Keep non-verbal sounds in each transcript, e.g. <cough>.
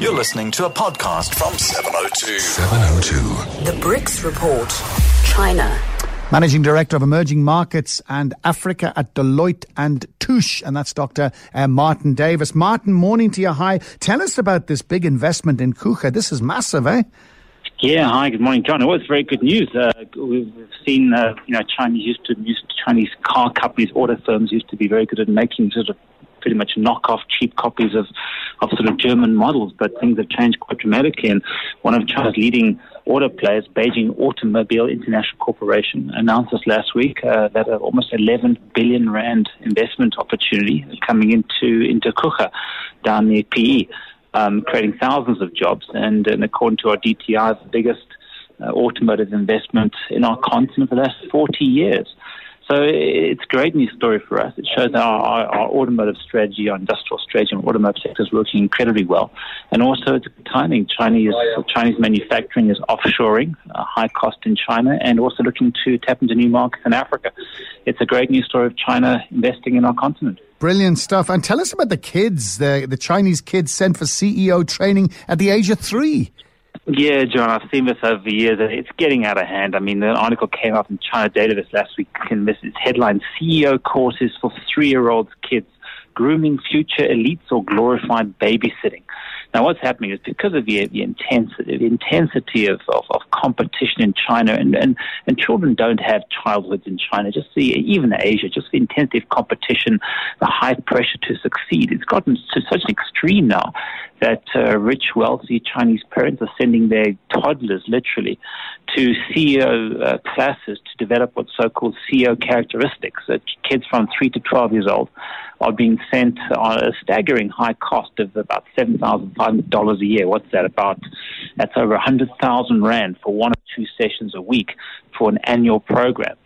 You're listening to a podcast from 702. 702. The BRICS Report. China. Managing Director of Emerging Markets and Africa at Deloitte and Touche, and that's Dr. Uh, Martyn Davies. Martyn, morning to you. Hi. Tell us about this big investment in Coega. This is massive, eh? Yeah, hi, good morning, John. It was very good news. Uh, we've seen, uh, you know, Chinese used to, used to, Chinese car companies, auto firms used to be very good at making sort of pretty much knock off cheap copies of, of sort of German models, but things have changed quite dramatically. And one of China's leading auto players, Beijing Automobile International Corporation, announced this last week uh, that uh, almost 11 billion rand investment opportunity is coming into into Coega down near PE, um, creating thousands of jobs. And, and according to our DTI, the biggest uh, automotive investment in our continent for the last 40 years. So it's a great news story for us. It shows our, our, our, automotive strategy, our industrial strategy, and automotive sector is working incredibly well. And also, it's timing. Chinese Chinese manufacturing is offshoring, uh, high cost in China, and also looking to tap into new markets in Africa. It's a great news story of China investing in our continent. Brilliant stuff. And tell us about the kids, the, the Chinese kids sent for CEO training at the age of three. Yeah, John, I've seen this over the years. and It's getting out of hand. I mean, the article came out in China Daily this last week, and this is headline CEO courses for three year old kids, grooming future elites or glorified babysitting. Now, what's happening is because of the, the intensity, the intensity of, of, of, competition in China, and, and, and children don't have childhoods in China, just the, even Asia, just the intensity of competition, the high pressure to succeed. It's gotten to such an extreme now that uh, rich, wealthy Chinese parents are sending their toddlers, literally, to CEO uh, classes to develop what's so-called CEO characteristics. Uh, kids from 3 to 12 years old are being sent on a staggering high cost of about $7,500 a year. What's that about? That's over 100,000 Rand for one or two sessions a week for an annual program.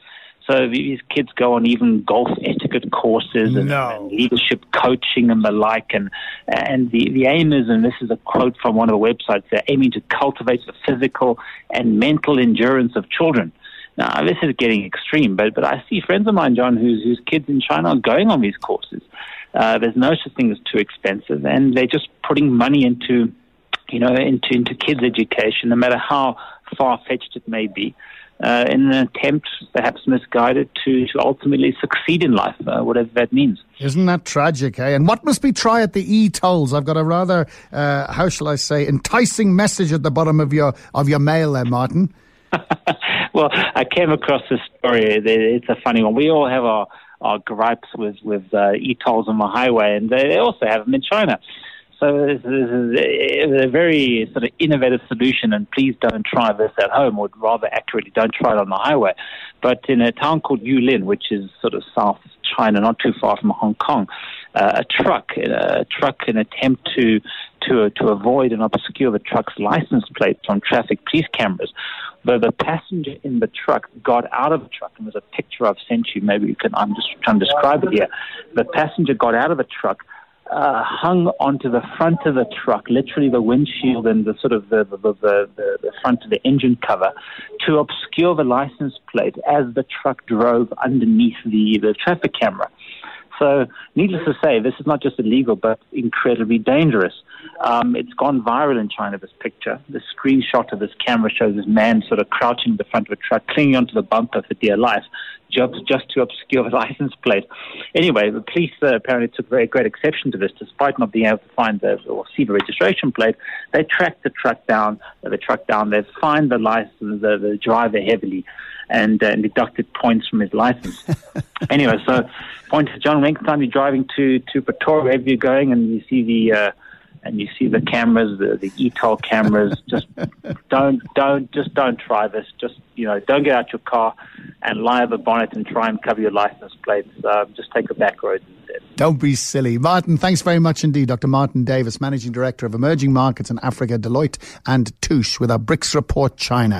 So these kids go on even golf etiquette courses and, no. and, leadership coaching and the like. And and the, the aim is, and this is a quote from one of the websites, they're aiming to cultivate the physical and mental endurance of children. Now, this is getting extreme, but, but I see friends of mine, John, whose, whose kids in China are going on these courses. Uh, there's no such thing as too expensive, and they're just putting money into, you know, into, into kids' education, no matter how far-fetched it may be uh, in an attempt, perhaps misguided, to, to ultimately succeed in life, uh, whatever that means. Isn't that tragic, eh? And what must be try at the e-tolls? I've got a rather, uh, how shall I say, enticing message at the bottom of your of your mail there, Martyn. <laughs> well, I came across this story. It's a funny one. We all have our, our gripes with, with uh, e-tolls on the highway, and they also have them in China. So this is a very sort of innovative solution, and please don't try this at home, or rather accurately, don't try it on the highway. But in a town called Yulin, which is sort of South China, not too far from Hong Kong, uh, a truck, a truck, an attempt to to to avoid and obscure the truck's license plate from traffic police cameras. The, the passenger in the truck got out of the truck, and there's a picture I've sent you. Maybe you can. I'm just trying to describe it here. The passenger got out of the truck uh, hung onto the front of the truck, literally the windshield and the sort of the, the, the, the, front of the engine cover, to obscure the license plate as the truck drove underneath the, the traffic camera. So, needless to say, this is not just illegal, but incredibly dangerous. Um, it's gone viral in China, this picture. The screenshot of this camera shows this man sort of crouching in the front of a truck, clinging onto the bumper for dear life, just, just to obscure the <laughs> license plate. Anyway, the police uh, apparently took very great exception to this, despite not being able to find the, or see the registration plate. They tracked the truck down, uh, the truck down, they fined the license, the, the driver heavily and uh, deducted points from his license. <laughs> anyway, so point to John, next time you're driving to, to Pretoria, wherever you're going, and you see the uh, and you see the cameras, the, the e-toll cameras, just <laughs> don't, don't, just don't try this. Just, you know, don't get out your car and lie over bonnet and try and cover your license plates. Uh, just take a back road instead. Don't be silly. Martyn, thanks very much indeed. Dr. Martyn Davies, Managing Director of Emerging Markets in Africa, Deloitte and Touche with our BRICS Report China.